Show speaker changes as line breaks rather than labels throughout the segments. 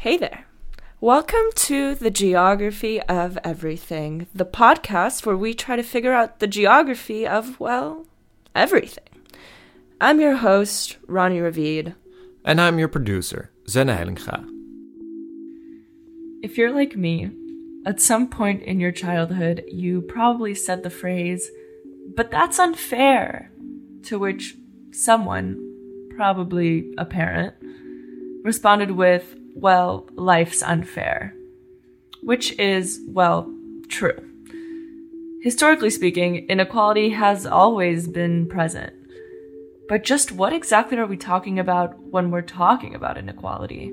Hey there. Welcome to the Geography of Everything, the podcast where we try to figure out the geography of, well, everything. I'm your host, Ronnie Ravid.
And I'm your producer, Zenne Heilinga.
If you're like me, at some point in your childhood, you probably said the phrase, but that's unfair, to which someone, probably a parent, responded with, well, life's unfair. Which is, well, true. Historically speaking, inequality has always been present. But just what exactly are we talking about when we're talking about inequality?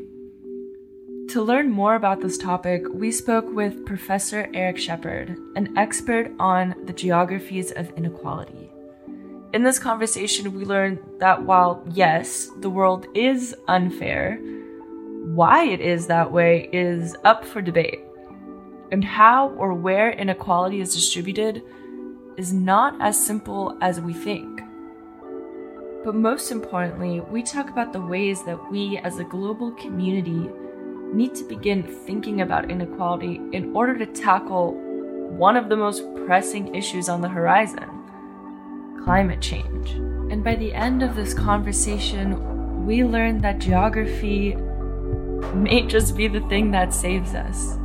To learn more about this topic, we spoke with Professor Eric Sheppard, an expert on the geographies of inequality. In this conversation, we learned that while, yes, the world is unfair, why it is that way is up for debate. And how or where inequality is distributed is not as simple as we think. But most importantly, we talk about the ways that we as a global community need to begin thinking about inequality in order to tackle one of the most pressing issues on the horizon climate change. And by the end of this conversation, we learned that geography may just be the thing that saves us.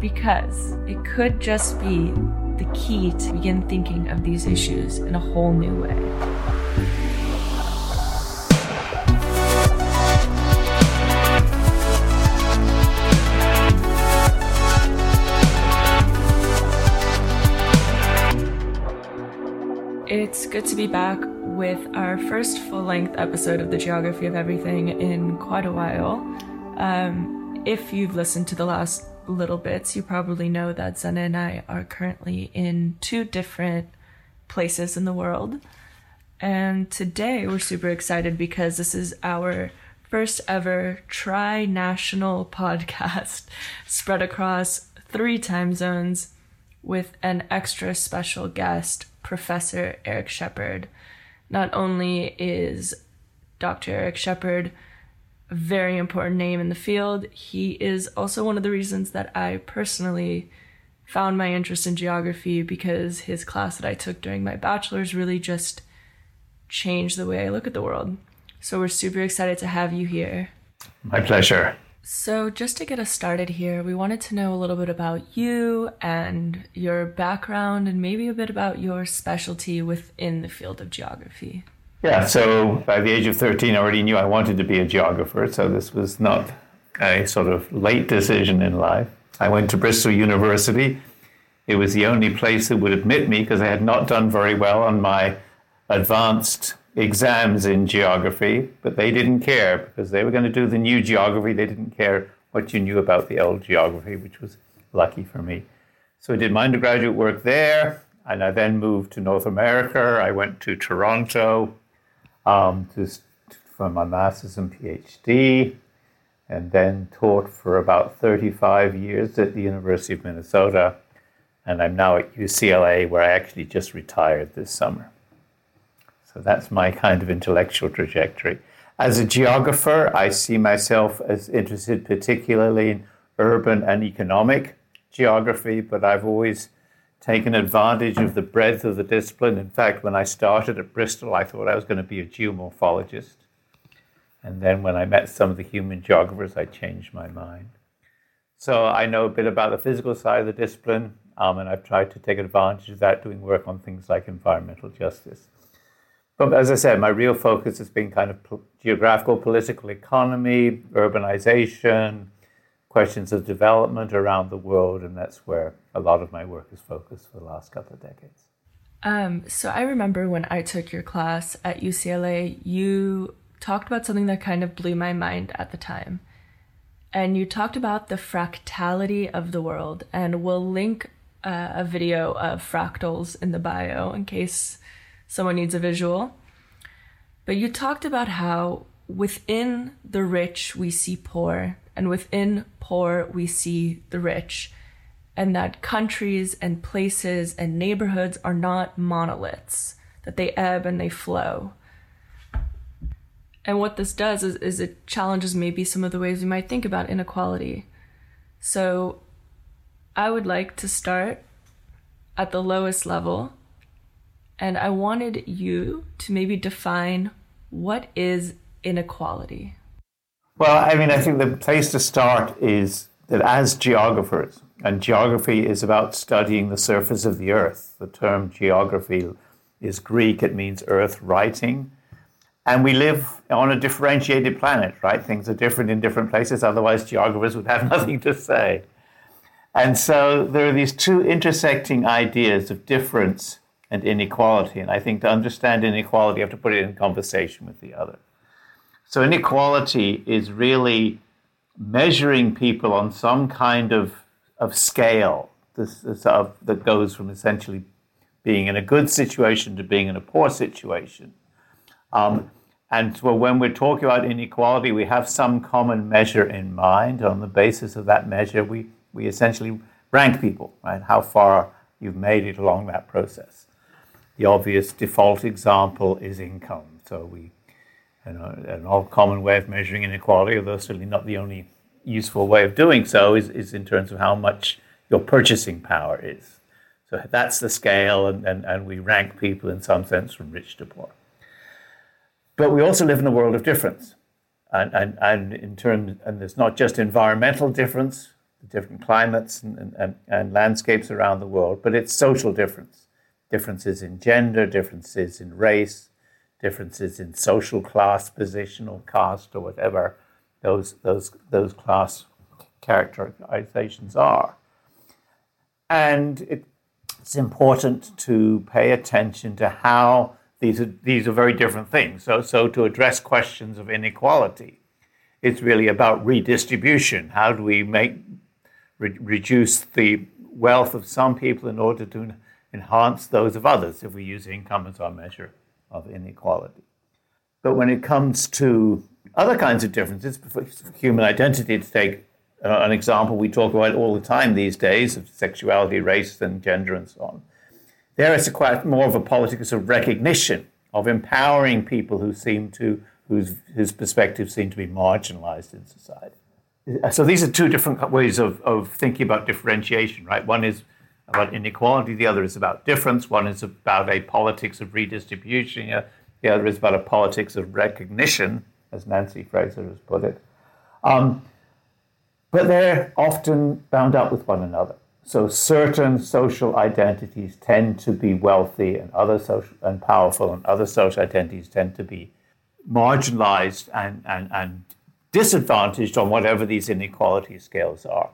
Because it could just be the key to begin thinking of these issues in a whole new way. It's good to be back with our first full length episode of the Geography of Everything in quite a while. Um, if you've listened to the last little bits, you probably know that Zena and I are currently in two different places in the world. And today we're super excited because this is our first ever tri national podcast spread across three time zones with an extra special guest, Professor Eric Sheppard. Not only is Dr. Eric Sheppard a very important name in the field. He is also one of the reasons that I personally found my interest in geography because his class that I took during my bachelor's really just changed the way I look at the world. So we're super excited to have you here.
My pleasure.
So, just to get us started here, we wanted to know a little bit about you and your background and maybe a bit about your specialty within the field of geography.
Yeah, so by the age of 13, I already knew I wanted to be a geographer, so this was not a sort of late decision in life. I went to Bristol University. It was the only place that would admit me because I had not done very well on my advanced exams in geography, but they didn't care because they were going to do the new geography. They didn't care what you knew about the old geography, which was lucky for me. So I did my undergraduate work there, and I then moved to North America. I went to Toronto um, to, for my master's and PhD, and then taught for about 35 years at the University of Minnesota. And I'm now at UCLA, where I actually just retired this summer. So that's my kind of intellectual trajectory. As a geographer, I see myself as interested particularly in urban and economic geography, but I've always taken advantage of the breadth of the discipline. In fact, when I started at Bristol, I thought I was going to be a geomorphologist. And then when I met some of the human geographers, I changed my mind. So I know a bit about the physical side of the discipline, um, and I've tried to take advantage of that doing work on things like environmental justice. But as I said, my real focus has been kind of po- geographical, political economy, urbanization, questions of development around the world, and that's where a lot of my work is focused for the last couple of decades.
Um, so I remember when I took your class at UCLA, you talked about something that kind of blew my mind at the time. And you talked about the fractality of the world, and we'll link uh, a video of fractals in the bio in case someone needs a visual. But you talked about how within the rich we see poor, and within poor we see the rich, and that countries and places and neighborhoods are not monoliths, that they ebb and they flow. And what this does is, is it challenges maybe some of the ways we might think about inequality. So I would like to start at the lowest level. And I wanted you to maybe define what is inequality.
Well, I mean, I think the place to start is that as geographers, and geography is about studying the surface of the earth. The term geography is Greek, it means earth writing. And we live on a differentiated planet, right? Things are different in different places, otherwise, geographers would have nothing to say. And so there are these two intersecting ideas of difference and inequality. And I think to understand inequality, you have to put it in conversation with the other. So inequality is really measuring people on some kind of, of scale this, this, that goes from essentially being in a good situation to being in a poor situation. Um, and so when we're talking about inequality, we have some common measure in mind. On the basis of that measure, we, we essentially rank people, right? How far you've made it along that process. The obvious default example is income. So we, you uh, know, an all common way of measuring inequality, although certainly not the only useful way of doing so, is, is in terms of how much your purchasing power is. So that's the scale, and, and, and we rank people in some sense from rich to poor. But we also live in a world of difference. And, and, and in terms, and there's not just environmental difference, different climates and, and, and landscapes around the world, but it's social difference. Differences in gender, differences in race, differences in social class, position, or caste, or whatever those, those, those class characterizations are. And it, it's important to pay attention to how these are, these are very different things. So, so to address questions of inequality, it's really about redistribution. How do we make re- reduce the wealth of some people in order to enhance those of others if we use income as our measure of inequality. But when it comes to other kinds of differences, for human identity, to take uh, an example we talk about all the time these days of sexuality, race, and gender, and so on. There is quite more of a politics of recognition, of empowering people who seem to, whose, whose perspectives seem to be marginalized in society. So these are two different ways of, of thinking about differentiation, right? One is about inequality, the other is about difference. One is about a politics of redistribution, the other is about a politics of recognition, as Nancy Fraser has put it. Um, but they're often bound up with one another. So certain social identities tend to be wealthy and other social and powerful, and other social identities tend to be marginalized and, and, and disadvantaged on whatever these inequality scales are.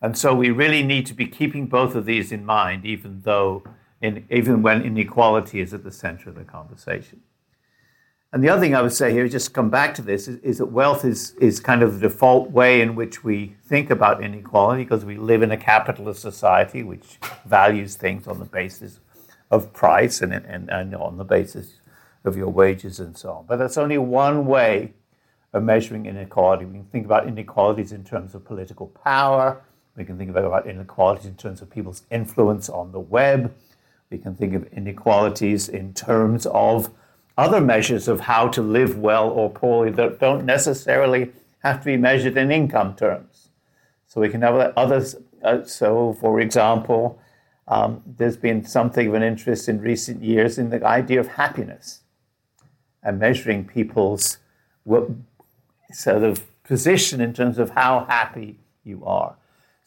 And so we really need to be keeping both of these in mind, even though, in, even when inequality is at the center of the conversation. And the other thing I would say here, just come back to this, is, is, that wealth is, is kind of the default way in which we think about inequality because we live in a capitalist society which values things on the basis of price and, and, and on the basis of your wages and so on. But that's only one way of measuring inequality. We can think about inequalities in terms of political power. We can think about inequalities in terms of people's influence on the web. We can think of inequalities in terms of other measures of how to live well or poorly that don't necessarily have to be measured in income terms. So we can have others. Uh, so, for example, um, there's been something of an interest in recent years in the idea of happiness and measuring people's sort of position in terms of how happy you are.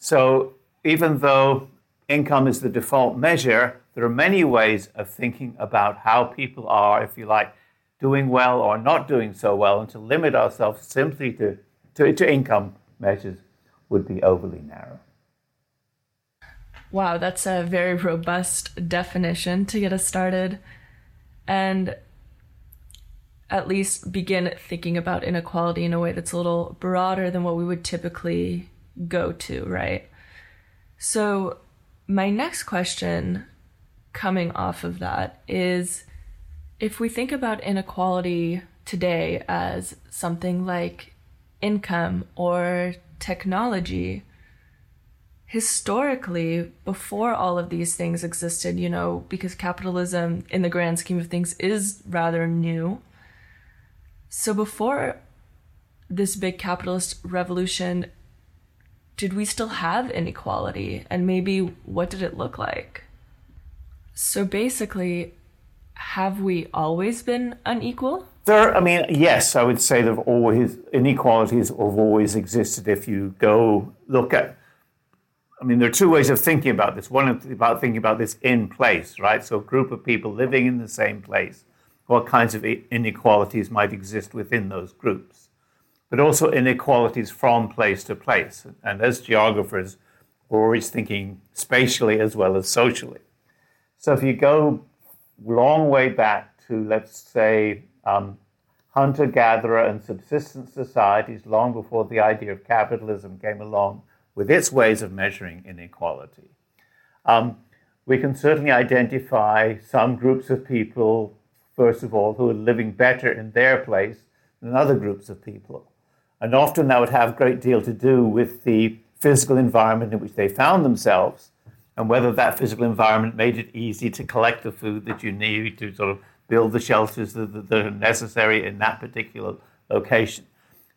So even though income is the default measure, there are many ways of thinking about how people are, if you like, doing well or not doing so well, and to limit ourselves simply to, to, to income measures would be overly narrow.
Wow, that's a very robust definition to get us started. And at least begin thinking about inequality in a way that's a little broader than what we would typically go to, right? So, my next question coming off of that is if we think about inequality today as something like income or technology, historically, before all of these things existed, you know, because capitalism in the grand scheme of things is rather new So before this big capitalist revolution, did we still have inequality? And maybe what did it look like? So basically, have we always been unequal?
There, I mean, yes, I would say that always inequalities have always existed. If you go look at, I mean, there are two ways of thinking about this. One is about thinking about this in place, right? So, a group of people living in the same place, what kinds of inequalities might exist within those groups, but also inequalities from place to place. And as geographers, we're always thinking spatially as well as socially. So, if you go long way back to, let's say, um, hunter gatherer and subsistence societies long before the idea of capitalism came along with its ways of measuring inequality. Um, we can certainly identify some groups of people, first of all, who are living better in their place than other groups of people. And often that would have a great deal to do with the physical environment in which they found themselves and whether that physical environment made it easy to collect the food that you need to sort of build the shelters that, are necessary in that particular location.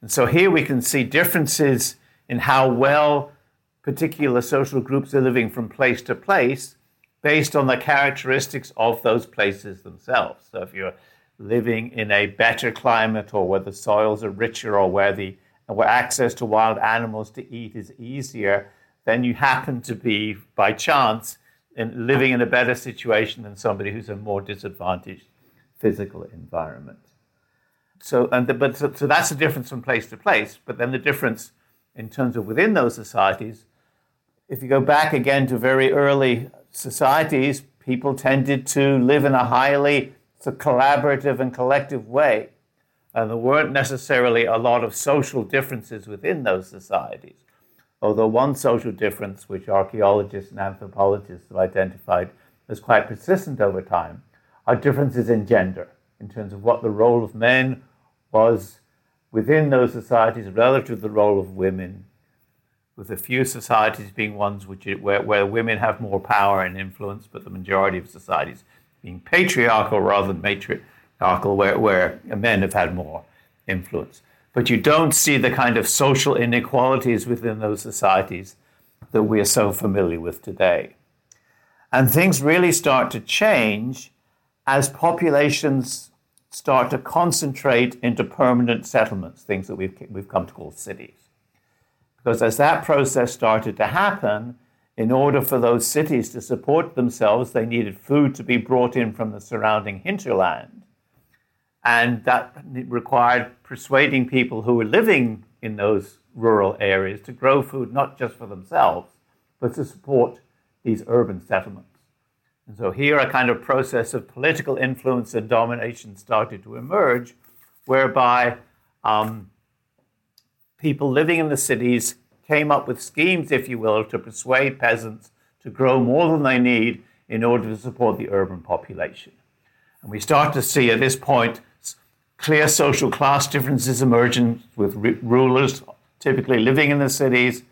And so here we can see differences in how well particular social groups are living from place to place based on the characteristics of those places themselves. So if you're living in a better climate or where the soils are richer or where the where access to wild animals to eat is easier, then you happen to be by chance in living in a better situation than somebody who's in a more disadvantaged physical environment. So, and the, but so, so that's the difference from place to place. But then the difference in terms of within those societies, if you go back again to very early societies, people tended to live in a highly so collaborative and collective way. And there weren't necessarily a lot of social differences within those societies. Although one social difference, which archaeologists and anthropologists have identified as quite persistent over time, are differences in gender, in terms of what the role of men was within those societies relative to the role of women, with a few societies being ones which where, where women have more power and influence, but the majority of societies being patriarchal rather than matriarchal, where, where men have had more influence. But you don't see the kind of social inequalities within those societies that we are so familiar with today. And things really start to change as populations start to concentrate into permanent settlements, things that we've, we've come to call cities. Because as that process started to happen, in order for those cities to support themselves, they needed food to be brought in from the surrounding hinterland. And that required persuading people who were living in those rural areas to grow food not just for themselves, but to support these urban settlements. And so here a kind of process of political influence and domination started to emerge, whereby um, people living in the cities came up with schemes, if you will, to persuade peasants to grow more than they need in order to support the urban population. And we start to see at this point clear social class differences emerging with rulers typically living in the cities,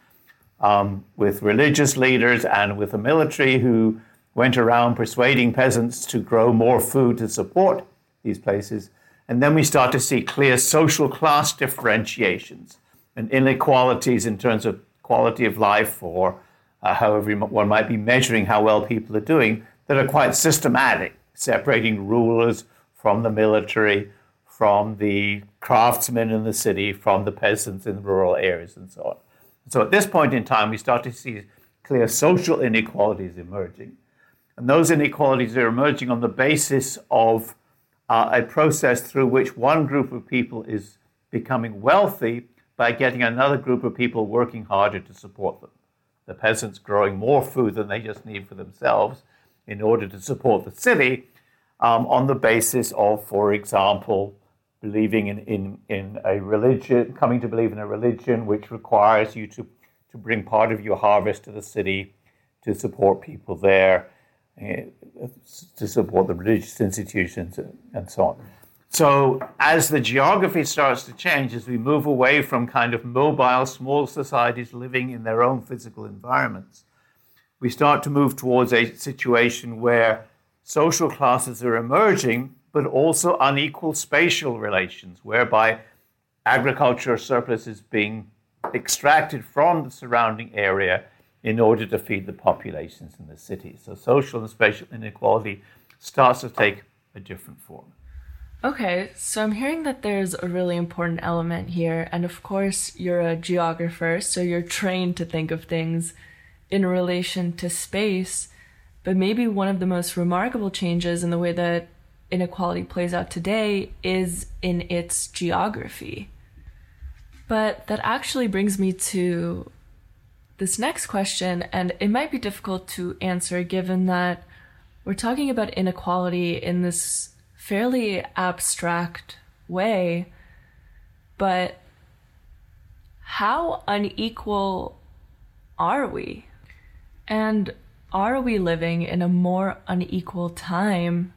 um, with religious leaders, and with the military who went around persuading peasants to grow more food to support these places. And then we start to see clear social class differentiations and inequalities in terms of quality of life or uh, however one might be measuring how well people are doing that are quite systematic, separating rulers from the military, from the craftsmen in the city, from the peasants in the rural areas, and so on. So at this point in time, we start to see clear social inequalities emerging. And those inequalities are emerging on the basis of uh, a process through which one group of people is becoming wealthy by getting another group of people working harder to support them. The peasants growing more food than they just need for themselves in order to support the city um, on the basis of, for example, believing in, in, in a religion, coming to believe in a religion which requires you to, to bring part of your harvest to the city to support people there uh, to support the religious institutions and so on. So, as the geography starts to change, as we move away from kind of mobile, small societies living in their own physical environments, we start to move towards a situation where social classes are emerging, but also unequal spatial relations, whereby agricultural surplus is being extracted from the surrounding area in order to feed the populations in the cities. So social and spatial inequality starts to take a different form.
Okay, so I'm hearing that there's a really important element here, and of course, you're a geographer, so you're trained to think of things in relation to space. But maybe one of the most remarkable changes in the way that inequality plays out today is in its geography. But that actually brings me to this next question, and it might be difficult to answer given that we're talking about inequality in this fairly abstract way, but how unequal are we? And are we living in a more unequal time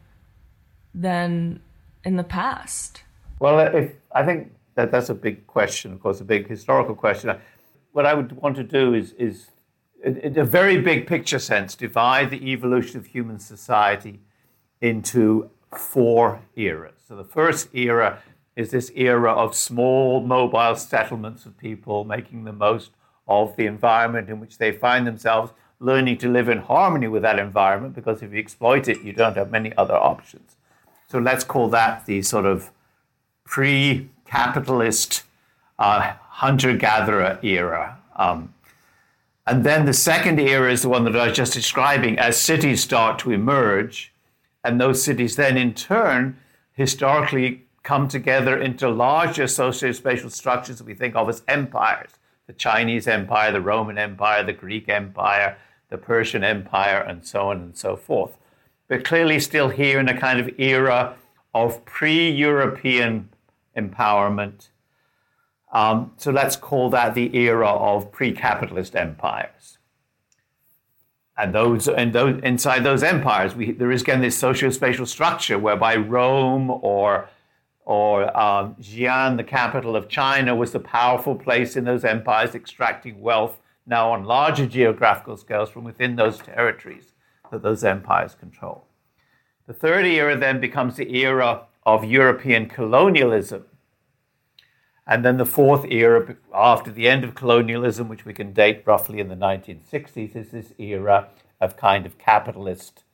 than in the past?
Well, uh, if, I think that that's a big question, of course, a big historical question. What I would want to do is, is in a very big picture sense, divide the evolution of human society into four eras. So the first era is this era of small mobile settlements of people making the most of the environment in which they find themselves, learning to live in harmony with that environment because if you exploit it, you don't have many other options. So let's call that the sort of pre capitalist uh, hunter gatherer era. Um, and then the second era is the one that I was just describing as cities start to emerge and those cities then, in turn, historically come together into larger socio-spatial structures that we think of as empires the Chinese Empire, the Roman Empire, the Greek Empire, the Persian Empire, and so on and so forth. But clearly, still here in a kind of era of pre European empowerment. Um, so let's call that the era of pre capitalist empires and those and those inside those empires, we, there is again this socio-spatial structure whereby Rome or or um, Xi'an, the capital of China, was the powerful place in those empires, extracting wealth now on larger geographical scales from within those territories that those empires control. The third era then becomes the era of European colonialism, and then the fourth era, after the end of colonialism, which we can date roughly in the 1960s, is this era of kind of capitalist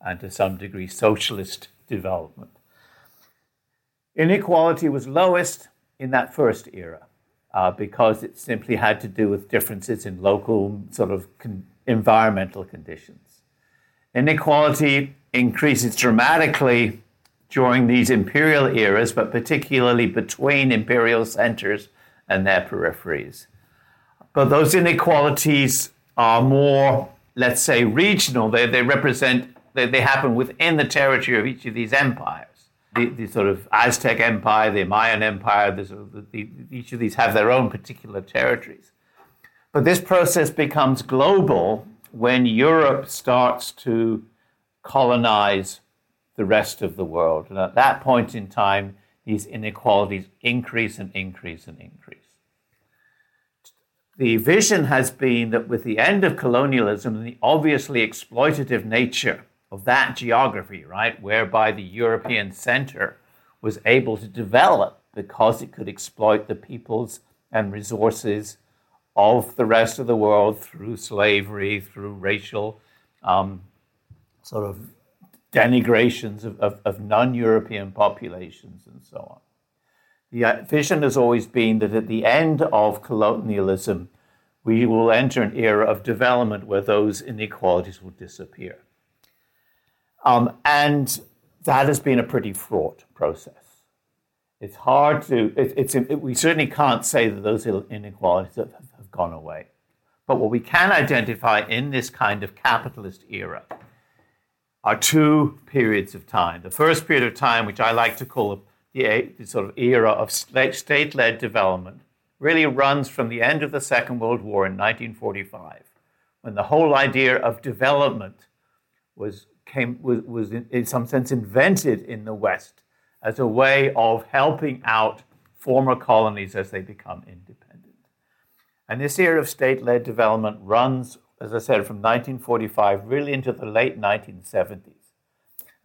and to some degree socialist development. Inequality was lowest in that first era uh, because it simply had to do with differences in local sort of con- environmental conditions. Inequality increases dramatically during these imperial eras, but particularly between imperial centers and their peripheries. But those inequalities are more, let's say, regional. They, they represent, they, they happen within the territory of each of these empires. The, the sort of Aztec Empire, the Mayan Empire, the, the, each of these have their own particular territories. But this process becomes global when Europe starts to colonize the rest of the world. And at that point in time, these inequalities increase and increase and increase. The vision has been that with the end of colonialism and the obviously exploitative nature of that geography, right, whereby the European center was able to develop because it could exploit the peoples and resources of the rest of the world through slavery, through racial um, sort of denigrations of, of, of non European populations and so on. The uh, vision has always been that at the end of colonialism, we will enter an era of development where those inequalities will disappear. Um, and that has been a pretty fraught process. It's hard to, it, it's, it, we certainly can't say that those inequalities have, have gone away. But what we can identify in this kind of capitalist era are two periods of time. The first period of time, which I like to call the, the sort of era of state led development, really runs from the end of the Second World War in 1945, when the whole idea of development was, came, was, was in, in some sense invented in the West as a way of helping out former colonies as they become independent. And this era of state led development runs as I said, from 1945 really into the late 1970s,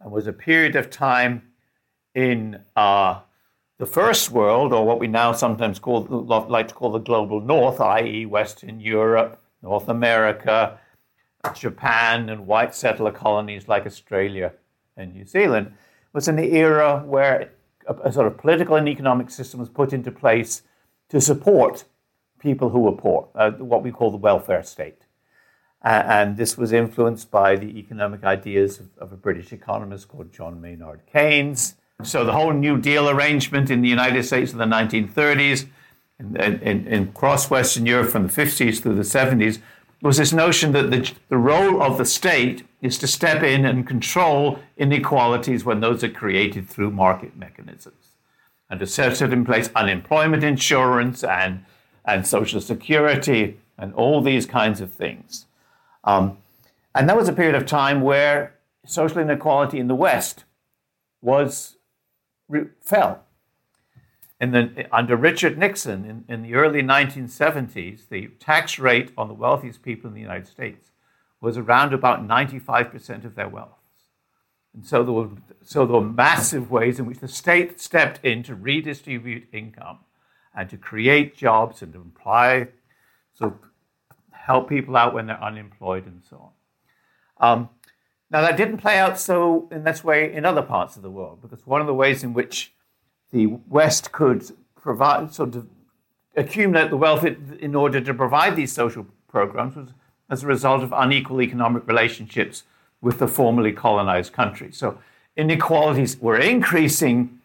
and was a period of time in uh, the first world, or what we now sometimes call, like to call the global north, i.e., Western Europe, North America, Japan, and white settler colonies like Australia and New Zealand, was an era where a, a sort of political and economic system was put into place to support people who were poor, uh, what we call the welfare state. And this was influenced by the economic ideas of, of, a British economist called John Maynard Keynes, so the whole New Deal arrangement in the United States in the 1930s, in, in, in cross Western Europe from the 50s through the 70s, was this notion that the, the role of the state is to step in and control inequalities when those are created through market mechanisms and to set in place unemployment insurance and, and social security and all these kinds of things. Um, and that was a period of time where social inequality in the West was fell. And then under Richard Nixon in, in the early 1970s, the tax rate on the wealthiest people in the United States was around about 95% of their wealth. And so there, were, so there were massive ways in which the state stepped in to redistribute income and to create jobs and to imply, so help people out when they're unemployed and so on. Um, now, that didn't play out so in this way in other parts of the world, because one of the ways in which the West could provide, sort of accumulate the wealth in order to provide these social programs was as a result of unequal economic relationships with the formerly colonized countries. So inequalities were increasing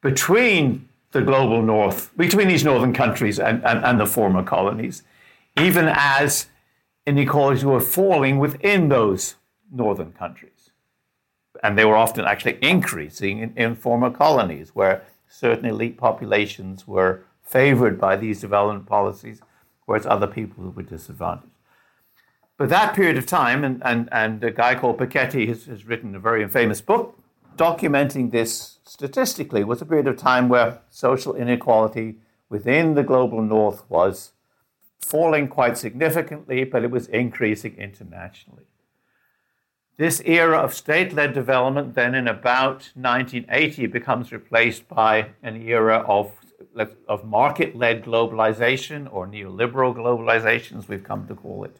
between the global north, between these northern countries and, and, and the former colonies, even as inequalities were falling within those northern countries. And they were often actually increasing in, in former colonies where certain elite populations were favored by these development policies, whereas other people were disadvantaged. But that period of time, and, and, and a guy called Piketty has, has written a very famous book documenting this statistically, was a period of time where social inequality within the global north was falling quite significantly, but it was increasing internationally. This era of state led development then in about 1980 becomes replaced by an era of, of market led globalization or neoliberal globalization, as we've come to call it,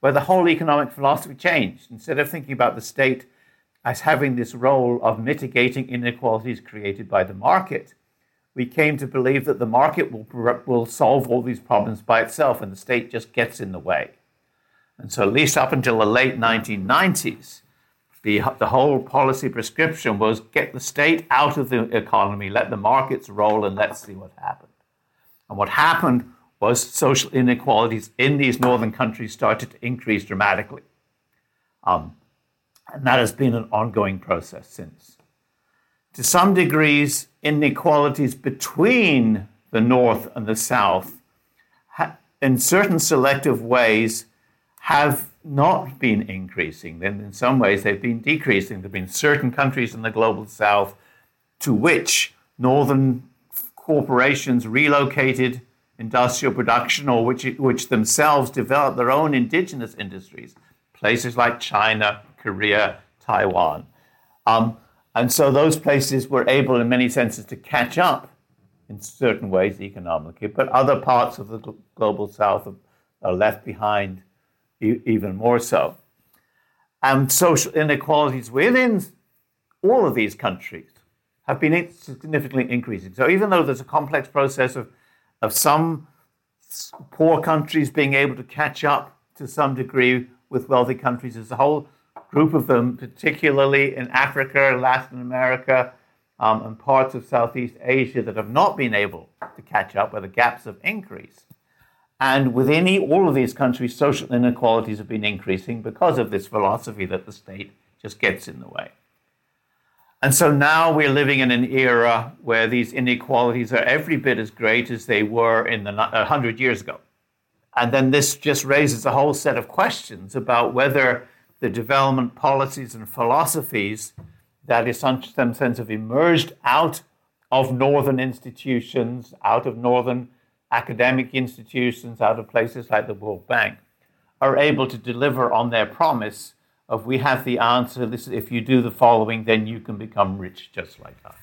where the whole economic philosophy changed. Instead of thinking about the state as having this role of mitigating inequalities created by the market, we came to believe that the market will, will solve all these problems by itself and the state just gets in the way. And so, at least up until the late 1990s, the, the whole policy prescription was get the state out of the economy, let the markets roll, and let's see what happened. And what happened was social inequalities in these northern countries started to increase dramatically. Um, and that has been an ongoing process since. To some degrees, inequalities between the North and the South, in certain selective ways, have not been increasing. Then, in some ways, they've been decreasing. There have been certain countries in the global south to which northern corporations relocated industrial production or which, which themselves developed their own indigenous industries, places like China, Korea, Taiwan. Um, and so those places were able, in many senses, to catch up in certain ways economically, but other parts of the global south are left behind even more so. And social inequalities within all of these countries have been significantly increasing. So even though there's a complex process of, of some poor countries being able to catch up to some degree with wealthy countries, as a whole group of them, particularly in Africa, Latin America, um, and parts of Southeast Asia, that have not been able to catch up, where the gaps have increased. And within all of these countries, social inequalities have been increasing because of this philosophy that the state just gets in the way. And so now we're living in an era where these inequalities are every bit as great as they were in the 100 years ago. And then this just raises a whole set of questions about whether the development policies and philosophies that in some sense have emerged out of northern institutions, out of northern academic institutions out of places like the World Bank are able to deliver on their promise of we have the answer. This, if you do the following, then you can become rich just like us.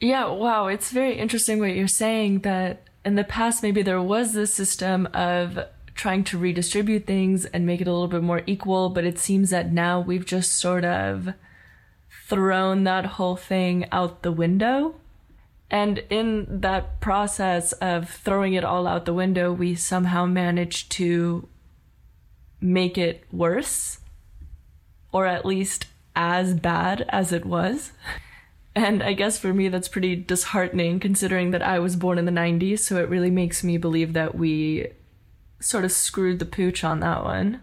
Yeah, wow. It's very interesting what you're saying that in the past, maybe there was this system of trying to redistribute things and make it a little bit more equal, but it seems that now we've just sort of thrown that whole thing out the window. And in that process of throwing it all out the window, we somehow managed to make it worse, or at least as bad as it was. And I guess for me, that's pretty disheartening considering that I was born in the 90s, so it really makes me believe that we sort of screwed the pooch on that one.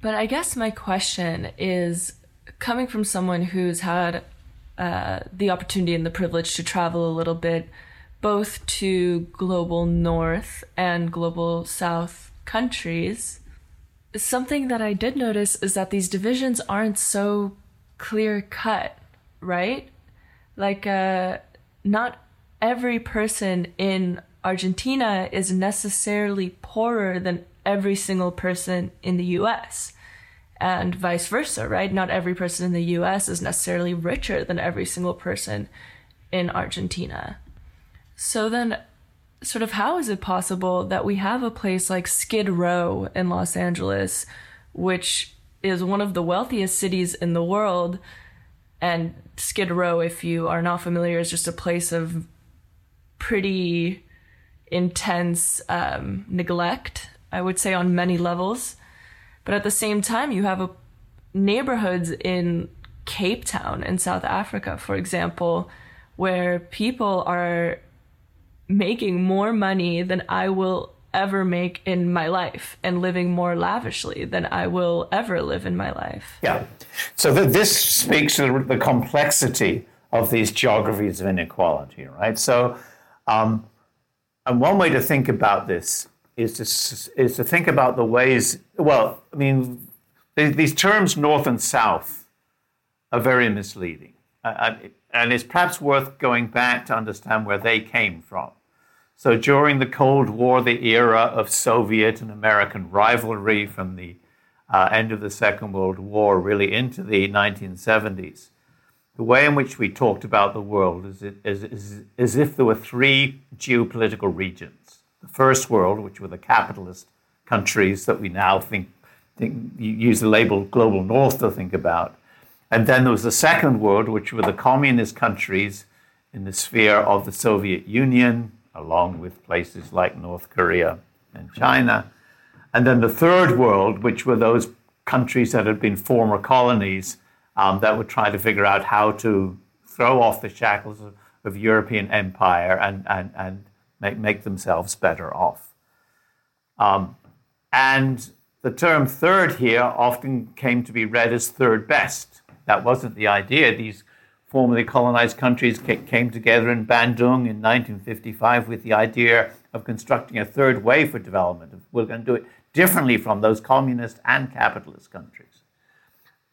But I guess my question is coming from someone who's had uh, the opportunity and the privilege to travel a little bit, both to global north and global south countries, something that I did notice is that these divisions aren't so clear cut, right? Like, uh, not every person in Argentina is necessarily poorer than every single person in the US. And vice versa, right? Not every person in the US is necessarily richer than every single person in Argentina. So then, sort of, how is it possible that we have a place like Skid Row in Los Angeles, which is one of the wealthiest cities in the world? And Skid Row, if you are not familiar, is just a place of pretty intense um, neglect, I would say, on many levels. But at the same time, you have a, neighborhoods in Cape Town in South Africa, for example, where people are making more money than I will ever make in my life and living more lavishly than I will ever live in my life.
Yeah. So th- this speaks to the complexity of these geographies of inequality, right? So, um, and one way to think about this is to, is to think about the ways, well, I mean, these terms north and south are very misleading. and it's perhaps worth going back to understand where they came from. So during the Cold War, the era of Soviet and American rivalry from the uh, end of the Second World War really into the 1970s, the way in which we talked about the world is, is, is, as if there were three geopolitical regions. The first world, which were the capitalist countries that we now think, think use the label global north to think about. And then there was the second world, which were the communist countries in the sphere of the Soviet Union, along with places like North Korea and China. And then the third world, which were those countries that had been former colonies um, that would try to figure out how to throw off the shackles of, of European empire and, and, and make, make themselves better off. Um, and the term third here often came to be read as third best. That wasn't the idea. These formerly colonized countries came together in Bandung in 1955 with the idea of constructing a third way for development. We're going to do it differently from those communist and capitalist countries.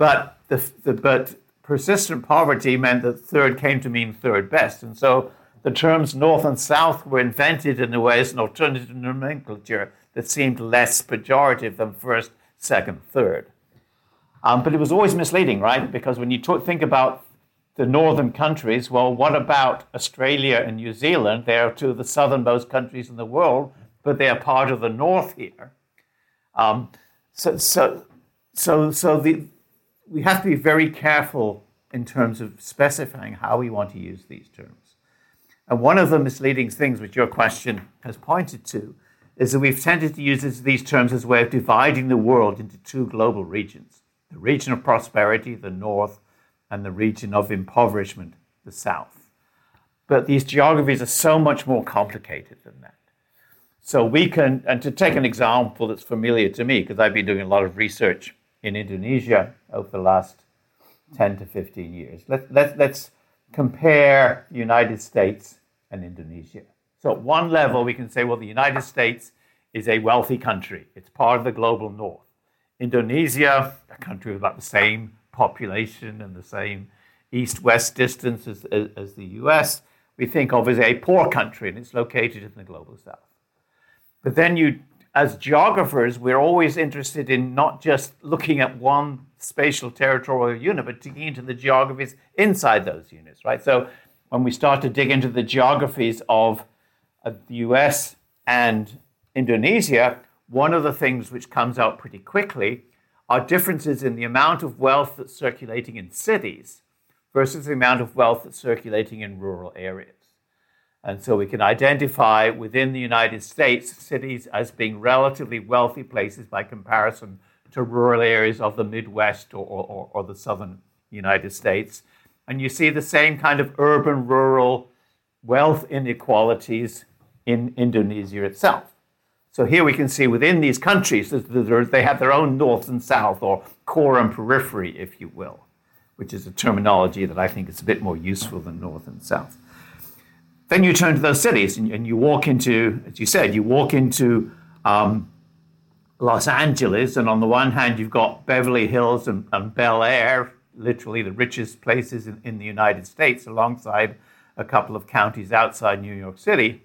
But, the, the, but persistent poverty meant that third came to mean third best. And so the terms North and South were invented in a way as an alternative nomenclature that seemed less pejorative than first, second, third. Um, but it was always misleading, right? Because when you talk, think about the northern countries, well, what about Australia and New Zealand? They are two of the southernmost countries in the world, but they are part of the north here. Um, so, so, so, so the, we have to be very careful in terms of specifying how we want to use these terms. And one of the misleading things which your question has pointed to is that we've tended to use these terms as a way of dividing the world into two global regions the region of prosperity, the north, and the region of impoverishment, the south. But these geographies are so much more complicated than that. So we can, and to take an example that's familiar to me, because I've been doing a lot of research in Indonesia over the last 10 to 15 years. Let, let, let's compare the United States and Indonesia. So, at one level, we can say, well, the United States is a wealthy country, it's part of the global north. Indonesia, a country with about the same population and the same east west distance as, as, as, the US, we think of as a poor country and it's located in the global south. But then you, as geographers, we're always interested in not just looking at one spatial territorial unit, but digging into the geographies inside those units, right? So when we start to dig into the geographies of, of the US and Indonesia, one of the things which comes out pretty quickly are differences in the amount of wealth that's circulating in cities versus the amount of wealth that's circulating in rural areas. And so we can identify within the United States cities as being relatively wealthy places by comparison to rural areas of the Midwest or, or, or the southern United States. And you see the same kind of urban rural wealth inequalities in Indonesia itself. So here we can see within these countries, they have their own north and south, or core and periphery, if you will, which is a terminology that I think is a bit more useful than north and south. Then you turn to those cities and, you walk into, as you said, you walk into um, Los Angeles, and on the one hand, you've got Beverly Hills and, and Bel Air, literally the richest places in, in, the United States, alongside a couple of counties outside New York City.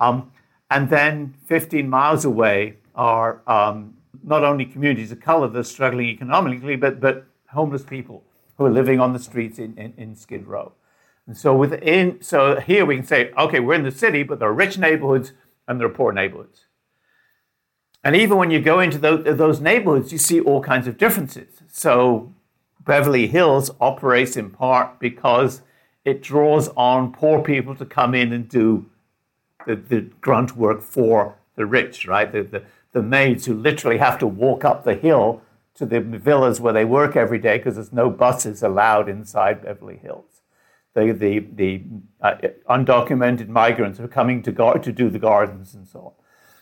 Um, and then 15 miles away are um, not only communities of color that are struggling economically, but, but homeless people who are living on the streets in, in, in Skid Row. And so within, so here we can say, okay, we're in the city, but there are rich neighborhoods and there are poor neighborhoods. And even when you go into those, neighborhoods, you see all kinds of differences. So Beverly Hills operates in part because it draws on poor people to come in and do the, the grunt work for the rich, right? The, the, the maids who literally have to walk up the hill to the villas where they work every day because there's no buses allowed inside Beverly Hills. The, the, the uh, undocumented migrants are coming to, gar- to do the gardens and so on.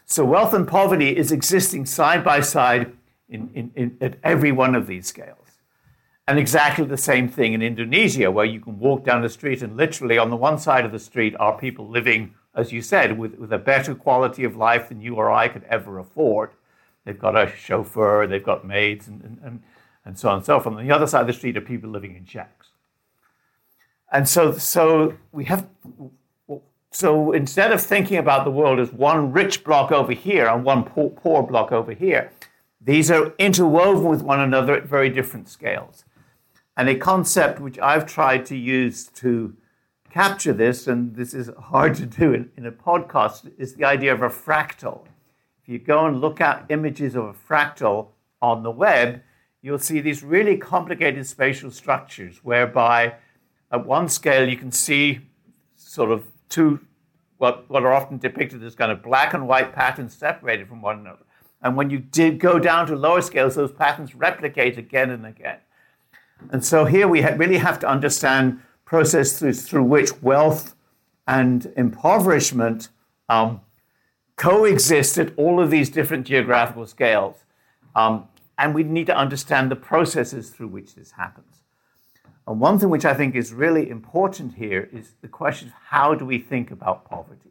So wealth and poverty is existing side by side in, in, in, at every one of these scales. And exactly the same thing in Indonesia, where you can walk down the street and literally on the one side of the street are people living as you said, with, with a better quality of life than you or I could ever afford. They've got a chauffeur, they've got maids, and, and, and, and so on and so forth. On the other side of the street are people living in shacks. And so, so we have, so instead of thinking about the world as one rich block over here and one poor, poor block over here, these are interwoven with one another at very different scales. And a concept which I've tried to use to capture this, and this is hard to do in, in, a podcast, is the idea of a fractal. If you go and look at images of a fractal on the web, you'll see these really complicated spatial structures whereby at one scale you can see sort of two, what, what are often depicted as kind of black and white patterns separated from one another. And when you did go down to lower scales, those patterns replicate again and again. And so here we ha- really have to understand processes through, through which wealth and impoverishment um, coexist at all of these different geographical scales. Um, and we need to understand the processes through which this happens. And one thing which I think is really important here is the question of how do we think about poverty?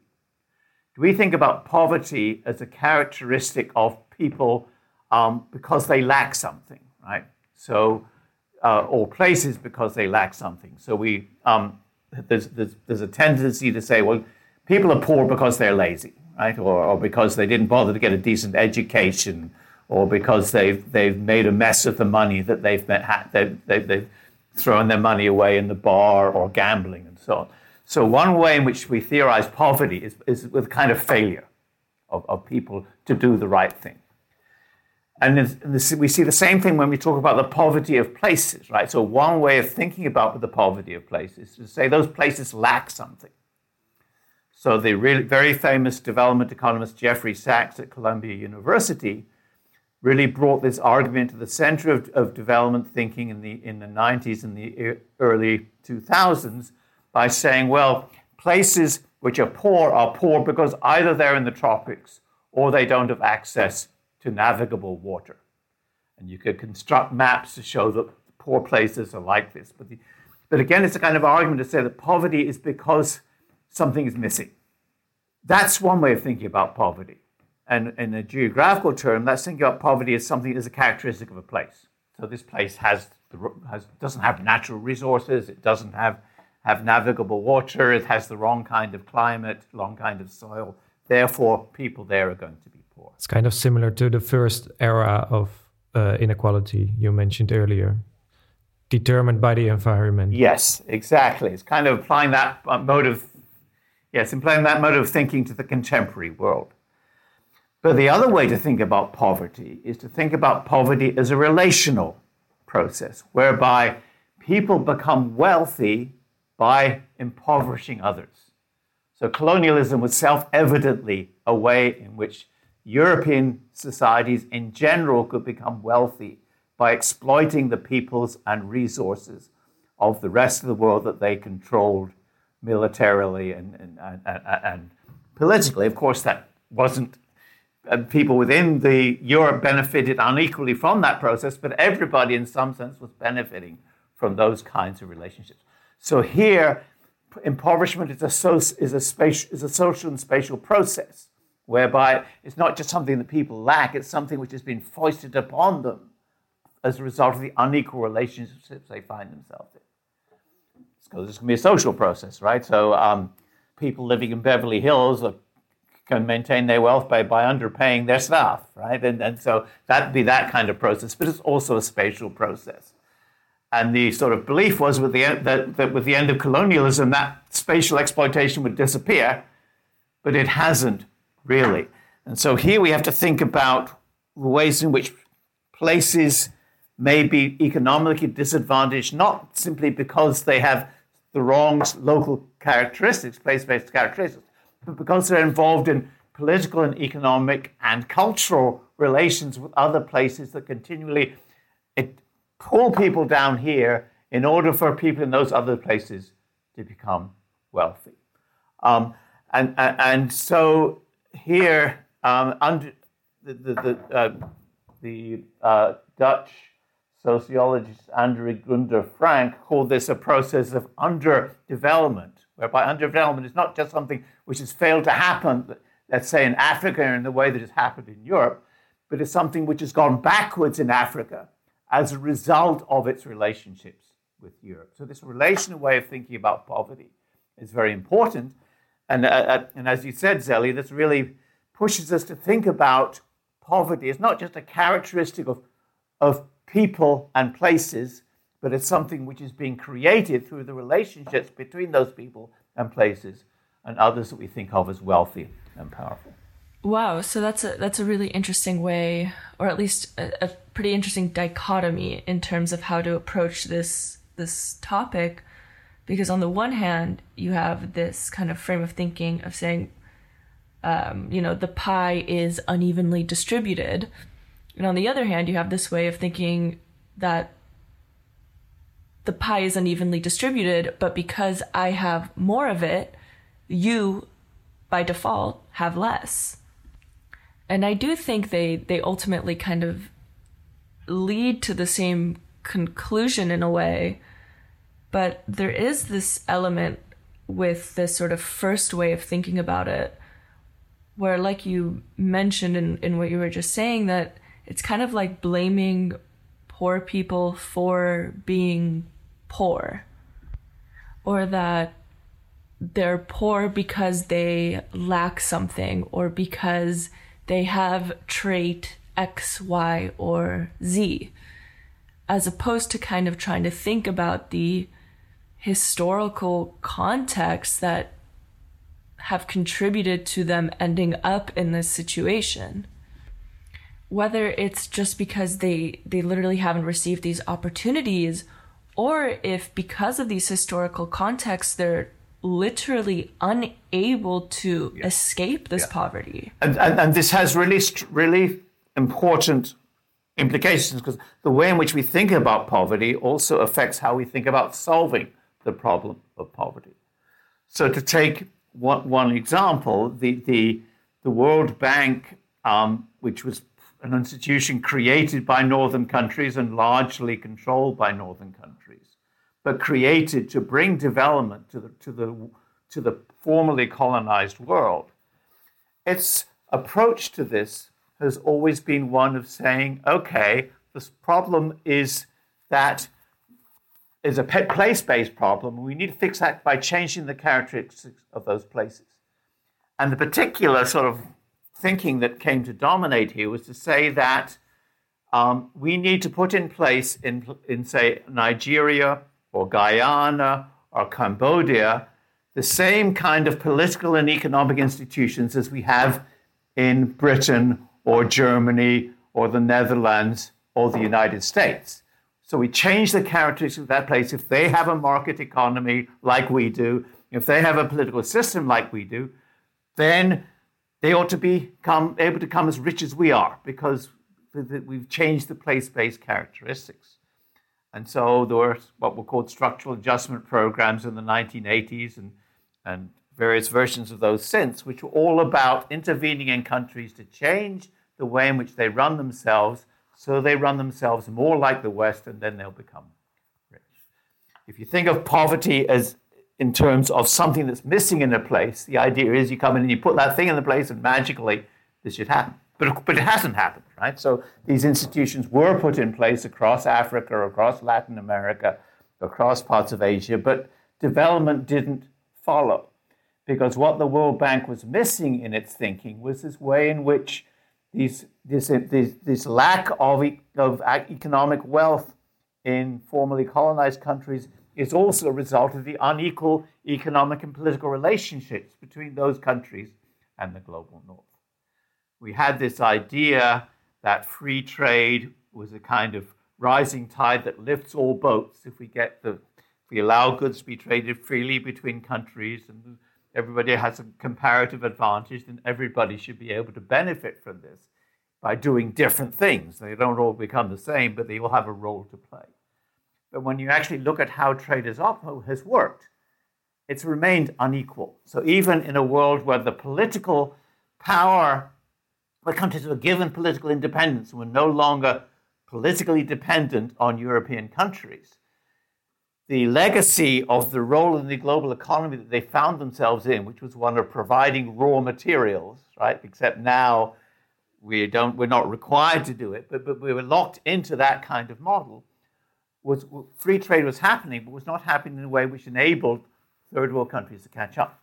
Do we think about poverty as a characteristic of people um, because they lack something, right? So uh, or places because they lack something. So we um, there's, there's, there's a tendency to say, well, people are poor because they're lazy, right, or, or because they didn't bother to get a decent education, or because they've they've made a mess of the money that they've they've, they've, they've thrown their money away in the bar or gambling and so on. So one way in which we theorize poverty is, is with kind of failure of, of people to do the right thing. And this, we see the same thing when we talk about the poverty of places, right? So, one way of thinking about the poverty of places is to say those places lack something. So, the really, very famous development economist Jeffrey Sachs at Columbia University really brought this argument to the center of, of development thinking in the, in the 90s and the early 2000s by saying, well, places which are poor are poor because either they're in the tropics or they don't have access to navigable water. And you could construct maps to show that poor places are like this. But, the, but again, it's a kind of argument to say that poverty is because something is missing. That's one way of thinking about poverty. And in a geographical term, that's thinking about poverty as something that is a characteristic of a place. So this place has, has doesn't have natural resources, it doesn't have, have navigable water, it has the wrong kind of climate, wrong kind of soil. Therefore, people there are going to be poor.
it's kind of similar to the first era of uh, inequality you mentioned earlier. determined by the environment.
Yes, exactly. It's kind of applying that uh, mode of, yes, applying that mode of thinking to the contemporary world. But the other way to think about poverty is to think about poverty as a relational process, whereby people become wealthy by impoverishing others. So colonialism was self evidently a way in which European societies in general could become wealthy by exploiting the peoples and resources of the rest of the world that they controlled militarily and, and, and, and politically. Of course, that wasn't uh, people within the Europe benefited unequally from that process, but everybody in some sense was benefiting from those kinds of relationships. So here, impoverishment is a, so, is a, is a social and spatial process whereby it's not just something that people lack, it's something which has been foisted upon them as a result of the unequal relationships they find themselves in. So this can be a social process, right? So um, people living in Beverly Hills are, can maintain their wealth by, by underpaying their staff, right? And, and so that'd be that kind of process, but it's also a spatial process. And the sort of belief was with the, that, that with the end of colonialism, that spatial exploitation would disappear, but it hasn't really. And so here we have to think about the ways in which places may be economically disadvantaged, not simply because they have the wrong local characteristics, place based characteristics, but because they're involved in political and economic and cultural relations with other places that continually pull people down here in order for people in those other places to become wealthy. Um, and, and so here, um, under the, the, the, uh, the uh, Dutch sociologist André Gunder Frank called this a process of underdevelopment, whereby underdevelopment is not just something which has failed to happen, let's say in Africa in the way that has happened in Europe, but it's something which has gone backwards in Africa as a result of its relationships with Europe. So, this relational way of thinking about poverty is very important. And, uh, uh, and as you said, Zeli, this really pushes us to think about poverty as not just a characteristic of, of people and places, but it's something which is being created through the relationships between those people and places and others that we think of as wealthy and powerful.
Wow, so that's a that's a really interesting way, or at least a, a pretty interesting dichotomy in terms of how to approach this this topic, because on the one hand you have this kind of frame of thinking of saying, um, you know, the pie is unevenly distributed, and on the other hand you have this way of thinking that the pie is unevenly distributed, but because I have more of it, you by default have less. And I do think they they ultimately kind of lead to the same conclusion in a way, but there is this element with this sort of first way of thinking about it, where like you mentioned in, in what you were just saying, that it's kind of like blaming poor people for being poor. Or that they're poor because they lack something or because they have trait X, Y, or Z, as opposed to kind of trying to think about the historical context that have contributed to them ending up in this situation whether it's just because they they literally haven't received these opportunities or if because of these historical contexts they're literally unable to yeah. escape this yeah. poverty.
And, and, and, this has really, really important implications because the way in which we think about poverty also affects how we think about solving the problem of poverty. So, to take one, one example, the, the, the World Bank, um, which was an institution created by northern countries and largely controlled by northern countries, but created to bring development to the, to the, to the formerly colonized world. Its approach to this has always been one of saying, okay, this problem is that is a place-based problem. We need to fix that by changing the characteristics of those places. And the particular sort of thinking that came to dominate here was to say that um, we need to put in place in, in, say, Nigeria or Guyana or Cambodia, the same kind of political and economic institutions as we have in Britain or Germany or the Netherlands or the United States. So we change the characteristics of that place. If they have a market economy like we do, if they have a political system like we do, then they ought to become able to come as rich as we are because we've changed the place-based characteristics. And so there were what were called structural adjustment programs in the 1980s and, and various versions of those since, which were all about intervening in countries to change the way in which they run themselves so they run themselves more like the West and then they'll become rich. If you think of poverty as in terms of something that's missing in a place, the idea is you come in and you put that thing in the place and magically this should happen. But, but it hasn't happened, right? So these institutions were put in place across Africa, across Latin America, across parts of Asia, but development didn't follow. Because what the World Bank was missing in its thinking was this way in which these, this, this, this lack of, of economic wealth in formerly colonized countries is also a result of the unequal economic and political relationships between those countries and the global north. We had this idea that free trade was a kind of rising tide that lifts all boats if we get the if we allow goods to be traded freely between countries and everybody has a comparative advantage, then everybody should be able to benefit from this by doing different things. They don't all become the same, but they all have a role to play. But when you actually look at how trade has, has worked, it's remained unequal. So even in a world where the political power, the countries were given political independence and were no longer politically dependent on European countries, the legacy of the role in the global economy that they found themselves in, which was one of providing raw materials, right? Except now we don't, we're not required to do it, but, but we were locked into that kind of model. Was free trade was happening, but was not happening in a way which enabled third world countries to catch up.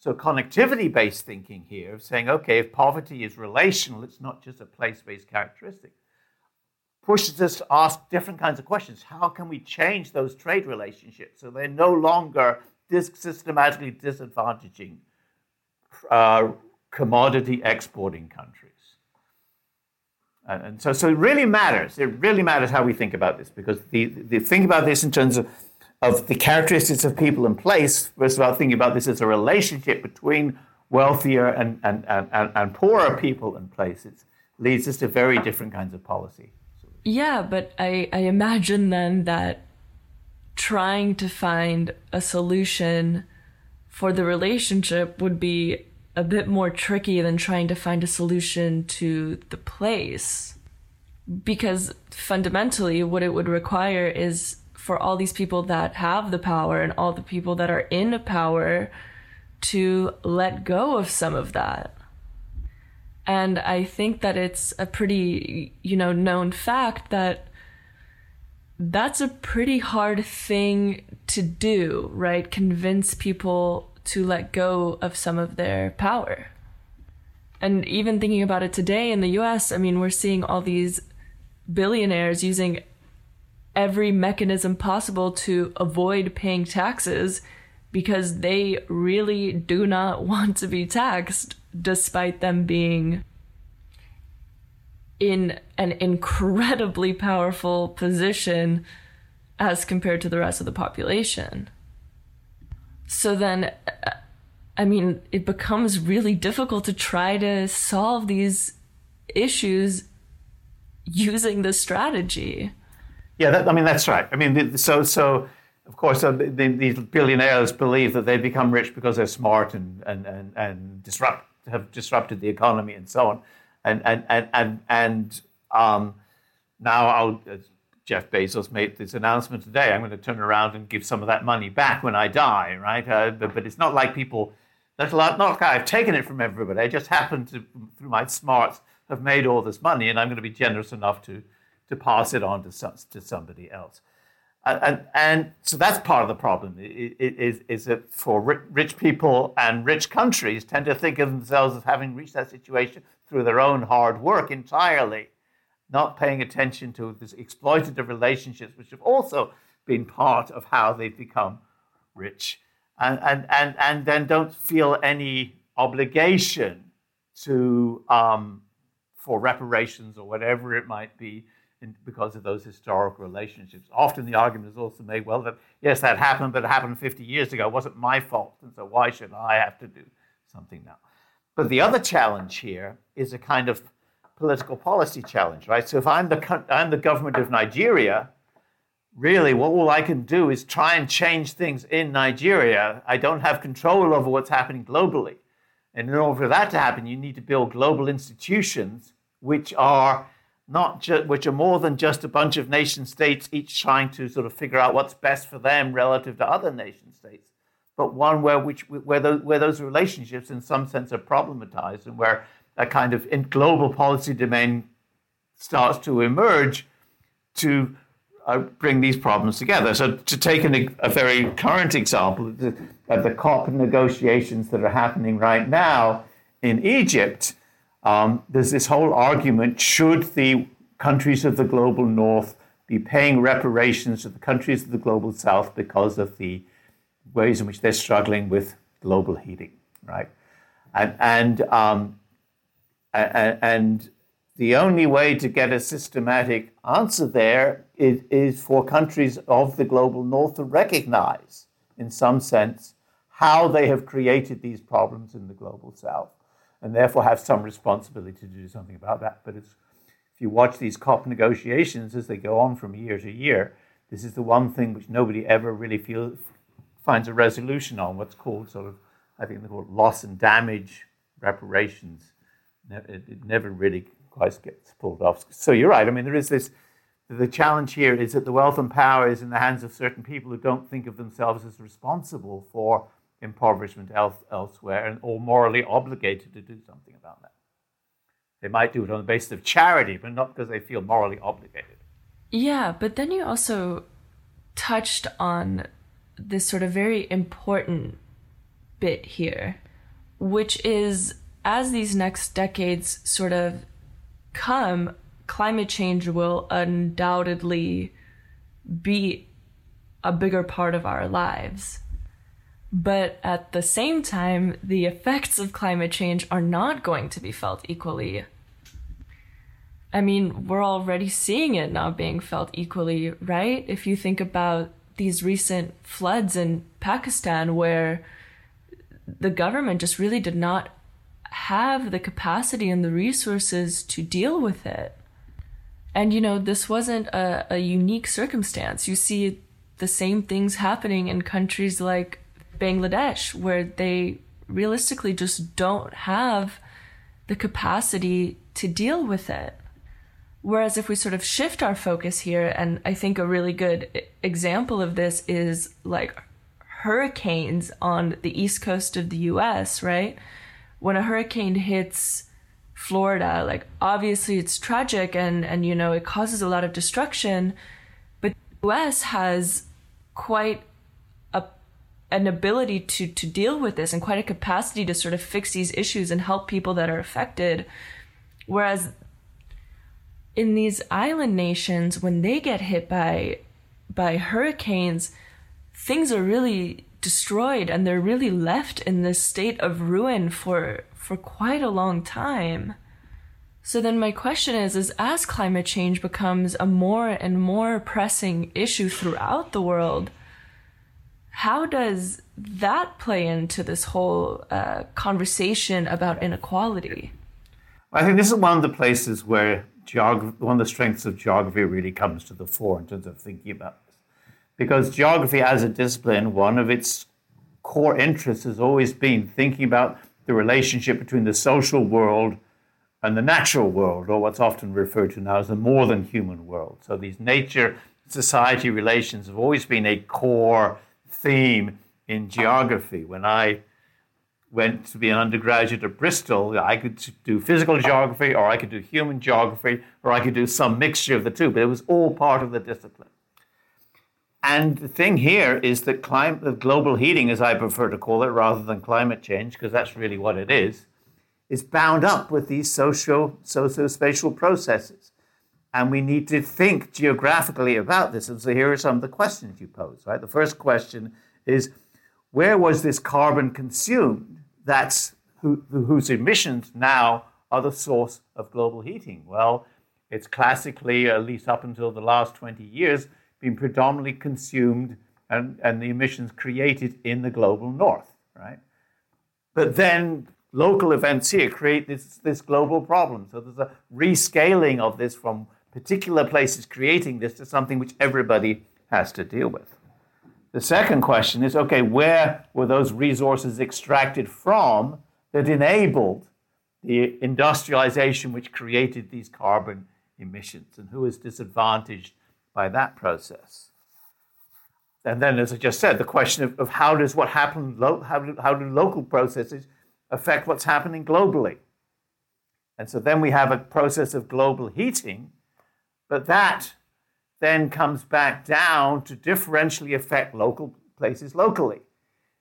So connectivity-based thinking here of saying, okay, if poverty is relational, it's not just a place-based characteristic pushes us to ask different kinds of questions. How can we change those trade relationships so they're no longer systematically disadvantaging uh, commodity exporting countries? And, and, so, so it really matters. It really matters how we think about this because the, the think about this in terms of, of the characteristics of people in place versus about thinking about this as a relationship between wealthier and, and, and, and poorer people in places leads us to very different kinds of policy.
Yeah, but I, I imagine then that trying to find a solution for the relationship would be a bit more tricky than trying to find a solution to the place. Because fundamentally, what it would require is for all these people that have the power and all the people that are in power to let go of some of that. And I think that it's a pretty, you know, known fact that that's a pretty hard thing to do, right? Convince people to let go of some of their power. And even thinking about it today in the US, I mean, we're seeing all these billionaires using every mechanism possible to avoid paying taxes because they really do not want to be taxed despite them being in an incredibly powerful position as compared to the rest of the population. So then, I mean, it becomes really difficult to try to solve these issues using this strategy.
Yeah, that, I mean, that's right. I mean, so, so of course, the, these billionaires believe that they've become rich because they're smart and, and, and, and disrupt have disrupted the economy and so on. And and and and, and um, now I'll, Jeff Bezos made this announcement today. I'm going to turn around and give some of that money back when I die, right? Uh, but, but, it's not like people. That's not like I've taken it from everybody. I just happen to, through my smarts, have made all this money, and I'm going to be generous enough to to pass it on to some, to somebody else. And, and, so that's part of the problem is, is that for rich people and rich countries tend to think of themselves as having reached that situation through their own hard work entirely. Not paying attention to these exploitative relationships, which have also been part of how they've become rich, and, and, and, and then don't feel any obligation to um, for reparations or whatever it might be in, because of those historical relationships. Often the argument is also made, well, that yes, that happened, but it happened 50 years ago. It wasn't my fault, and so why should I have to do something now? But the other challenge here is a kind of political policy challenge, right? So if I'm the, I'm the government of Nigeria, really what all I can do is try and change things in Nigeria. I don't have control over what's happening globally. And in order for that to happen, you need to build global institutions which are not ju- which are more than just a bunch of nation states each trying to sort of figure out what's best for them relative to other nation states, but one where which where those, where those relationships in some sense are problematized and where a kind of global policy domain starts to emerge to uh, bring these problems together. So, to take an, a very current example, the, uh, the COP negotiations that are happening right now in Egypt, um, there's this whole argument should the countries of the global north be paying reparations to the countries of the global south because of the ways in which they're struggling with global heating, right? And, and, um, and, the only way to get a systematic answer there is, is for countries of the global north to recognize, in some sense, how they have created these problems in the global south, and therefore have some responsibility to do something about that. But if you watch these COP negotiations as they go on from year to year, this is the one thing which nobody ever really finds a resolution on. What's called sort of, I think they call it loss and damage reparations. It never really quite gets pulled off. So you're right. I mean, there is this the challenge here is that the wealth and power is in the hands of certain people who don't think of themselves as responsible for impoverishment else, elsewhere and or morally obligated to do something about that. They might do it on the basis of charity, but not because they feel morally obligated.
Yeah, but then you also touched on this sort of very important bit here, which is as these next decades sort of come, climate change will undoubtedly be a bigger part of our lives. But at the same time, the effects of climate change are not going to be felt equally. I mean, we're already seeing it not being felt equally, right? If you think about these recent floods in Pakistan, where the government just really did not have the capacity and the resources to deal with it. And, you know, this wasn't a, a unique circumstance. You see the same things happening in countries like Bangladesh, where they realistically just don't have the capacity to deal with it. Whereas if we sort of shift our focus here, and I think a really good example of this is like hurricanes on the east coast of the US, right? When a hurricane hits Florida. Like obviously it's tragic and and you know it causes a lot of destruction, but the US has quite a an ability to to deal with this and quite a capacity to sort of fix these issues and help people that are affected. Whereas in these island nations when they get hit by by hurricanes, things are really destroyed and they're really left in this state of ruin for for quite a long time. So then my question is is as climate change becomes a more and more pressing issue throughout the world, how does that play into this whole uh, conversation about inequality?
I think this is one of the places where geography, one of the strengths of geography really comes to the fore in terms of thinking about. Because geography as a discipline, one of its core interests has always been thinking about the relationship between the social world and the natural world, or what's often referred to now as the more than human world. So these nature society relations have always been a core theme in geography. When I went to be an undergraduate at Bristol, I could do physical geography, or I could do human geography, or I could do some mixture of the two, but it was all part of the discipline. And the thing here is that climate, global heating, as I prefer to call it, rather than climate change, because that's really what it is, is bound up with these socio, socio-spatial processes. And we need to think geographically about this. And so here are some of the questions you pose, right? The first question is where was this carbon consumed that's who, whose emissions now are the source of global heating? Well, it's classically, at least up until the last 20 years, been predominantly consumed and, and the emissions created in the global north, right? But then local events here create this, this global problem. So there's a rescaling of this from particular places creating this to something which everybody has to deal with. The second question is okay, where were those resources extracted from that enabled the industrialization which created these carbon emissions, and who is disadvantaged by that process? And then, as I just said, the question of, of how does what happen, lo- how, do, how do local processes affect what's happening globally? And so then we have a process of global heating, but that then comes back down to differentially affect local places locally.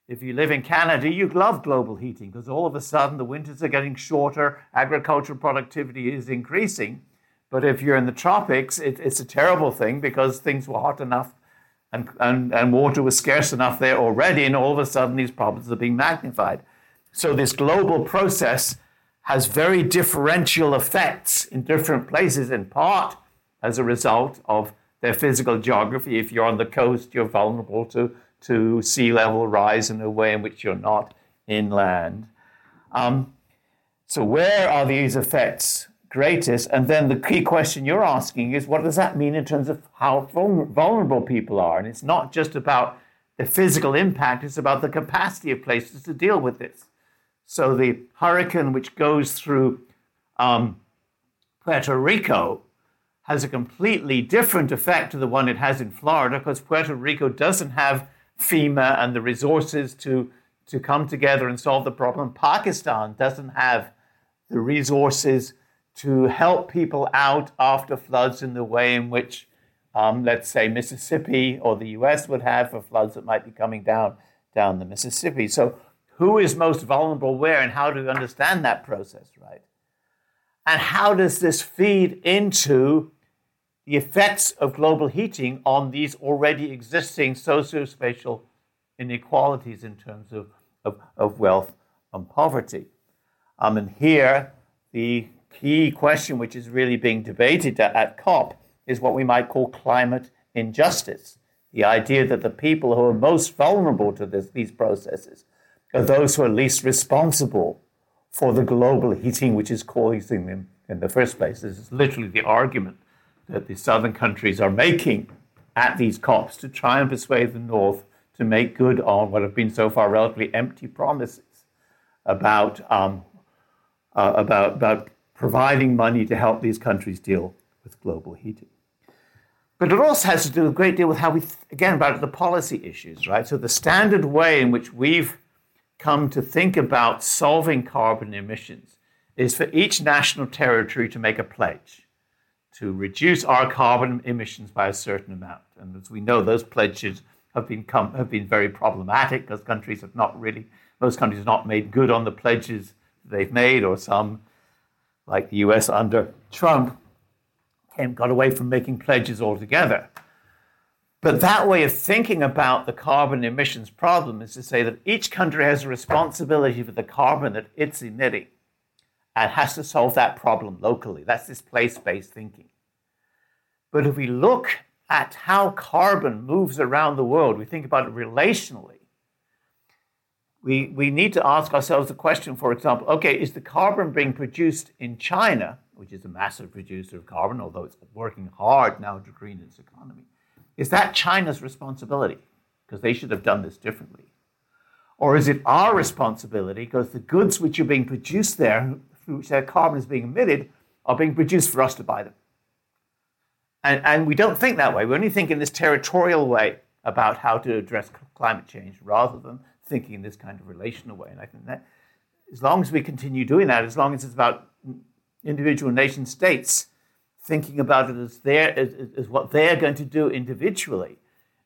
If you live in Canada, you love global heating because all of a sudden the winters are getting shorter, agricultural productivity is increasing. But if you're in the tropics, it, it's a terrible thing because things were hot enough and, and, and water was scarce enough there already, and all of a sudden these problems are being magnified. So this global process has very differential effects in different places, in part as a result of their physical geography. If you're on the coast, you're vulnerable to, to sea level rise in a way in which you're not inland. Um, so, where are these effects greatest? And then the key question you're asking is what does that mean in terms of how vulnerable people are? And it's not just about the physical impact, it's about the capacity of places to deal with this. So, the hurricane which goes through um, Puerto Rico has a completely different effect to the one it has in Florida because Puerto Rico doesn't have FEMA and the resources to, to come together and solve the problem. Pakistan doesn't have the resources to help people out after floods in the way in which, um, let's say, Mississippi or the US would have for floods that might be coming down, down the Mississippi. So, who is most vulnerable where, and how do we understand that process, right? And how does this feed into the effects of global heating on these already existing socio-spatial inequalities in terms of, of, of wealth and poverty. Um, and here, the key question which is really being debated at, COP is what we might call climate injustice. The idea that the people who are most vulnerable to this, these processes are those who are least responsible for the global heating which is causing them in the first place. This is literally the argument that the southern countries are making at these COPs to try and persuade the North to make good on what have been so far relatively empty promises about, um, uh, about, about providing money to help these countries deal with global heating. But it also has to do a great deal with how we, again, about the policy issues, right? So the standard way in which we've come to think about solving carbon emissions is for each national territory to make a pledge to reduce our carbon emissions by a certain amount. And as we know, those pledges have been, come, have been very problematic because countries have not really, most countries have not made good on the pledges they've made, or some, like the US under Trump, came, got away from making pledges altogether. But that way of thinking about the carbon emissions problem is to say that each country has a responsibility for the carbon that it's emitting and has to solve that problem locally. That's this place based thinking. But if we look at how carbon moves around the world, we think about it relationally. We, we need to ask ourselves the question, for example, okay, is the carbon being produced in China, which is a massive producer of carbon, although it's working hard now to green its economy? Is that China's responsibility? Because they should have done this differently. Or is it our responsibility because the goods which are being produced there through which their carbon is being emitted are being produced for us to buy them. And, and we don't think that way. We only think in this territorial way about how to address climate change rather than thinking in this kind of relational way. And I think that as long as we continue doing that, as long as it's about individual nation states thinking about it as, their, as, as what they're going to do individually,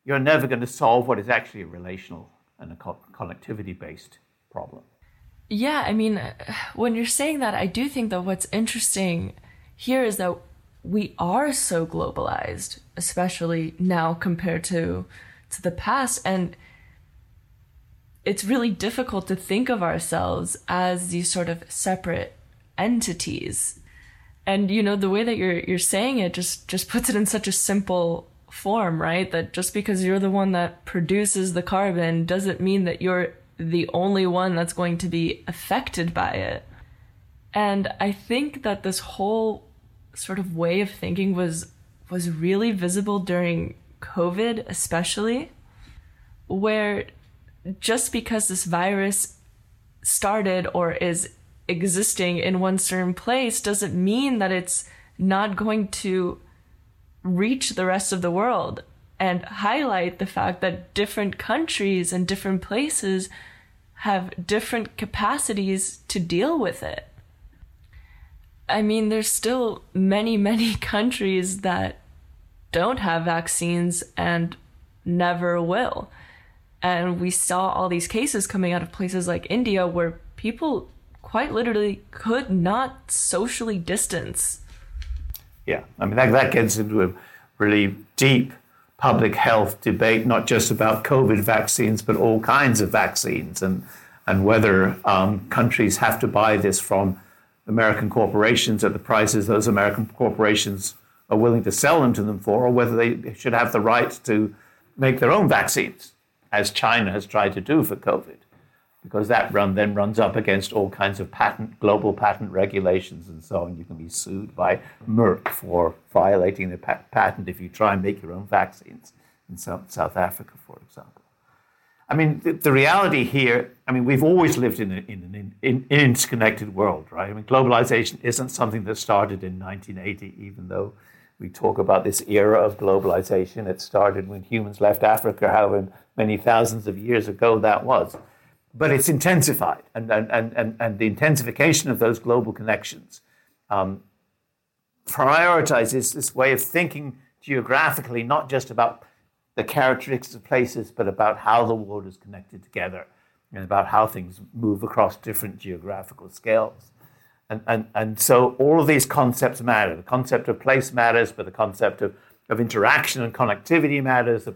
you're never going to solve what is actually a relational and a connectivity based problem.
Yeah, I mean, when you're saying that, I do think that what's interesting here is that we are so globalized, especially now compared to to the past and it's really difficult to think of ourselves as these sort of separate entities. And you know, the way that you're you're saying it just just puts it in such a simple form, right? That just because you're the one that produces the carbon doesn't mean that you're the only one that's going to be affected by it. And I think that this whole sort of way of thinking was was really visible during COVID especially where just because this virus started or is existing in one certain place doesn't mean that it's not going to reach the rest of the world and highlight the fact that different countries and different places have different capacities to deal with it. I mean, there's still many, many countries that don't have vaccines and never will. And we saw all these cases coming out of places like India where people quite literally could not socially distance.
Yeah, I mean, that, that gets into a really deep public health debate, not just about COVID vaccines, but all kinds of vaccines, and, and whether um, countries have to buy this from American corporations at the prices those American corporations are willing to sell them to them for, or whether they should have the right to make their own vaccines as China has tried to do for COVID, because that run then runs up against all kinds of patent, global patent regulations and so on. You can be sued by Merck for violating the patent if you try and make your own vaccines in South, South Africa, for example. I mean, the, the, reality here, I mean, we've always lived in, in an in, in interconnected world, right? I mean, globalization isn't something that started in 1980, even though we talk about this era of globalization. It started when humans left Africa, however many thousands of years ago that was. But it's intensified, and, and, and, and the intensification of those global connections um, prioritizes this way of thinking geographically, not just about the characteristics of places, but about how the world is connected together and about how things move across different geographical scales. And, and, and so all of these concepts matter. The concept of place matters, but the concept of of interaction and connectivity matters, the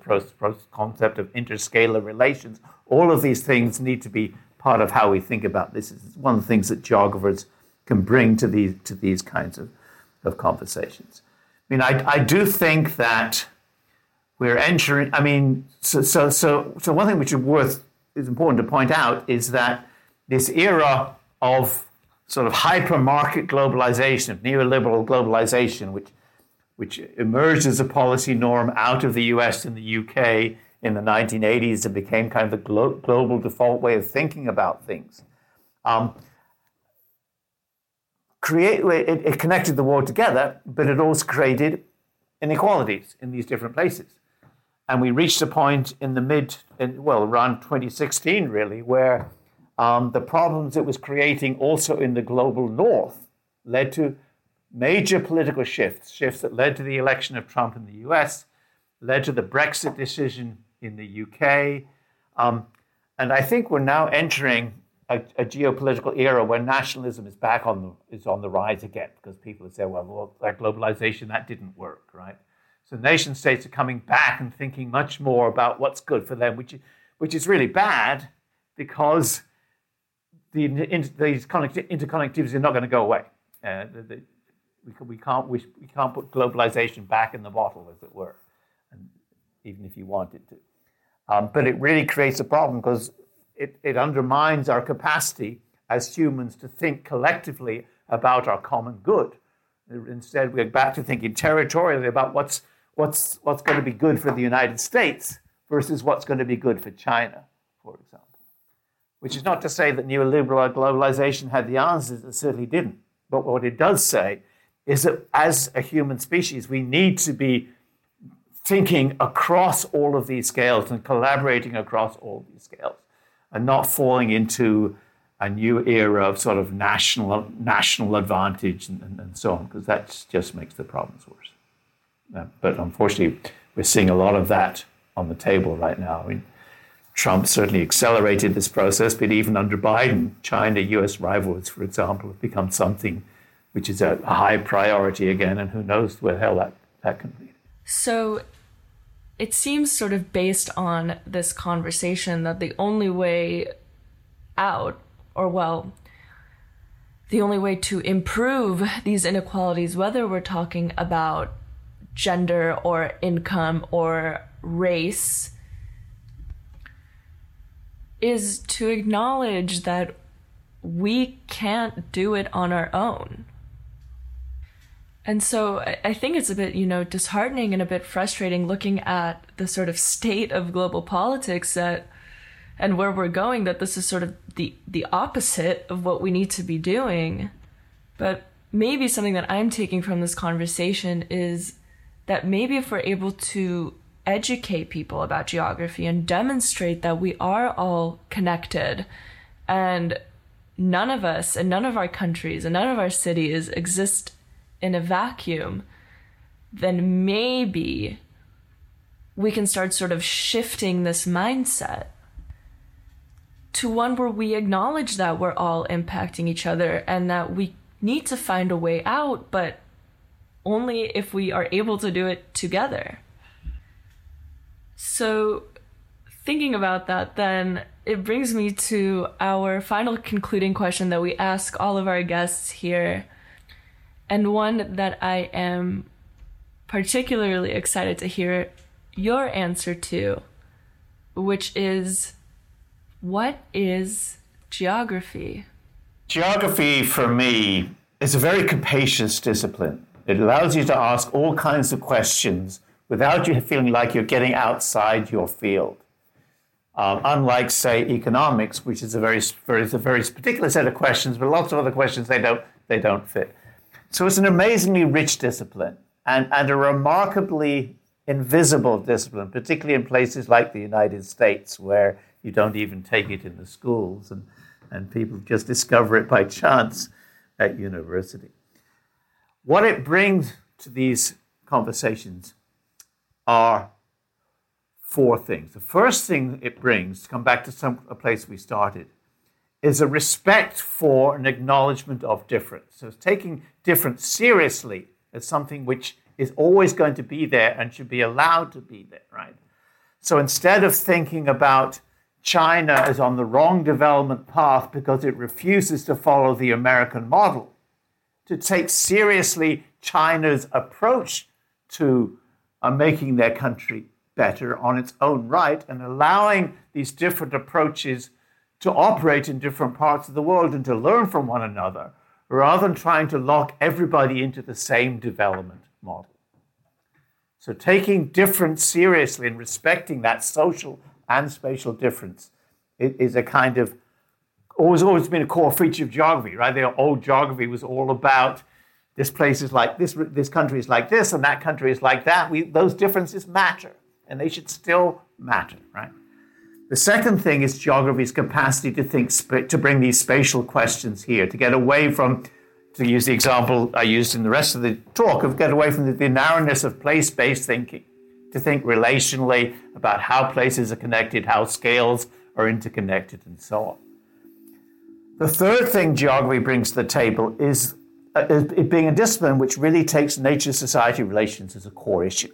concept of interscalar relations. All of these things need to be part of how we think about this. It's one of the things that geographers can bring to these, to these kinds of, of conversations. I mean, I, I do think that we're entering, I mean, so, so, so, so one thing which is worth, is important to point out is that this era of sort of hypermarket globalization, of neoliberal globalization, which which emerged as a policy norm out of the US and the UK in the 1980s and became kind of the glo- global default way of thinking about things. Um, create, it, it connected the world together, but it also created inequalities in these different places. And we reached a point in the mid, in, well, around 2016, really, where um, the problems it was creating also in the global north led to major political shifts, shifts that led to the election of Trump in the US, led to the Brexit decision in the UK. Um, and I think we're now entering a, a, geopolitical era where nationalism is back on the, is on the rise again because people said, well, well, that globalization, that didn't work, right? So nation states are coming back and thinking much more about what's good for them, which, which is really bad because the, these interconnectivities are not going to go away. Uh, the, the, we, can, we, can't, we, we can't put globalization back in the bottle, as it were, and even if you wanted to. Um, but it really creates a problem because it, it undermines our capacity as humans to think collectively about our common good. Instead, we're back to thinking territorially about what's, what's, what's going to be good for the United States versus what's going to be good for China, for example. Which is not to say that neoliberal globalization had the answers, it certainly didn't. But what it does say is that as a human species, we need to be thinking across all of these scales and collaborating across all these scales and not falling into a new era of sort of national national advantage and, and, and so on, because that just makes the problems worse. Uh, but unfortunately, we're seeing a lot of that on the table right now. I mean, Trump certainly accelerated this process, but even under Biden, China US rivals, for example, have become something which is a, high priority again, and who knows where the hell that, that can lead.
So it seems sort of based on this conversation that the only way out, or well, the only way to improve these inequalities, whether we're talking about gender or income or race, is to acknowledge that we can't do it on our own. And so I think it's a bit, you know, disheartening and a bit frustrating looking at the sort of state of global politics that and where we're going that this is sort of the the opposite of what we need to be doing. But maybe something that I'm taking from this conversation is that maybe if we're able to educate people about geography and demonstrate that we are all connected and none of us and none of our countries and none of our cities exist in a vacuum, then maybe we can start sort of shifting this mindset to one where we acknowledge that we're all impacting each other and that we need to find a way out, but only if we are able to do it together. So, thinking about that, then it brings me to our final concluding question that we ask all of our guests here, and one that I am particularly excited to hear your answer to, which is what is geography?
Geography, for me, is a very capacious discipline. It allows you to ask all kinds of questions without you feeling like you're getting outside your field. Um, unlike, say, economics, which is a very, very, a very particular set of questions, but lots of other questions they don't, they don't fit. So it's an amazingly rich discipline and, and a remarkably invisible discipline, particularly in places like the United States, where you don't even take it in the schools and, and people just discover it by chance at university. What it brings to these conversations are four things. The first thing it brings, to come back to some a place we started, is a respect for an acknowledgement of difference. So it's taking difference seriously as something which is always going to be there and should be allowed to be there, right? So instead of thinking about China as on the wrong development path because it refuses to follow the American model, to take seriously China's approach to are making their country better on its own right and allowing these different approaches to operate in different parts of the world and to learn from one another rather than trying to lock everybody into the same development model. So, taking difference seriously and respecting that social and spatial difference is a kind of always always been a core feature of geography, right? The old geography was all about this place is like this, this country is like this, and that country is like that. We, those differences matter, and they should still matter, right? The second thing is geography's capacity to think, to bring these spatial questions here, to get away from, to use the example I used in the rest of the talk, of get away from the, the narrowness of place-based thinking, to think relationally about how places are connected, how scales are interconnected, and so on. The third thing geography brings to the table is Uh, it being a discipline which really takes nature society relations as a core issue.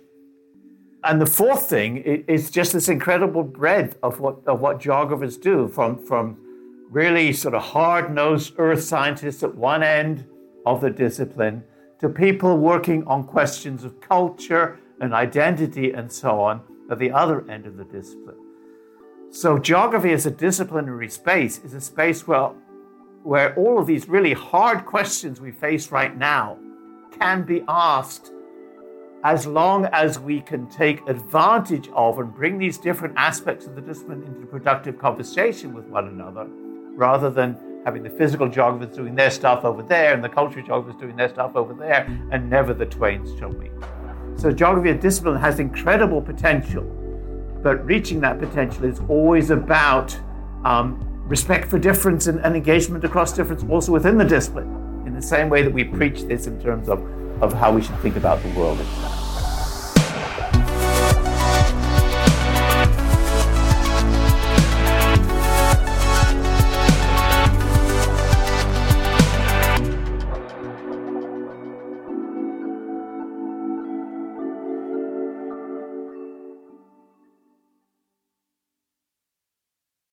And the fourth thing is just this incredible breadth of what, of what geographers do from, from really sort of hard nosed earth scientists at one end of the discipline to people working on questions of culture and identity and so on at the other end of the discipline. So, geography as a disciplinary space is a space where where all of these really hard questions we face right now can be asked as long as we can take advantage of and bring these different aspects of the discipline into productive conversation with one another, rather than having the physical geographers doing their stuff over there and the cultural geographers doing their stuff over there, and never the twain shall meet. So, geography of discipline has incredible potential, but reaching that potential is always about um, respect for difference and, and engagement across difference also within the discipline, in the same way that we preach this in terms of, of how we should think about the world itself.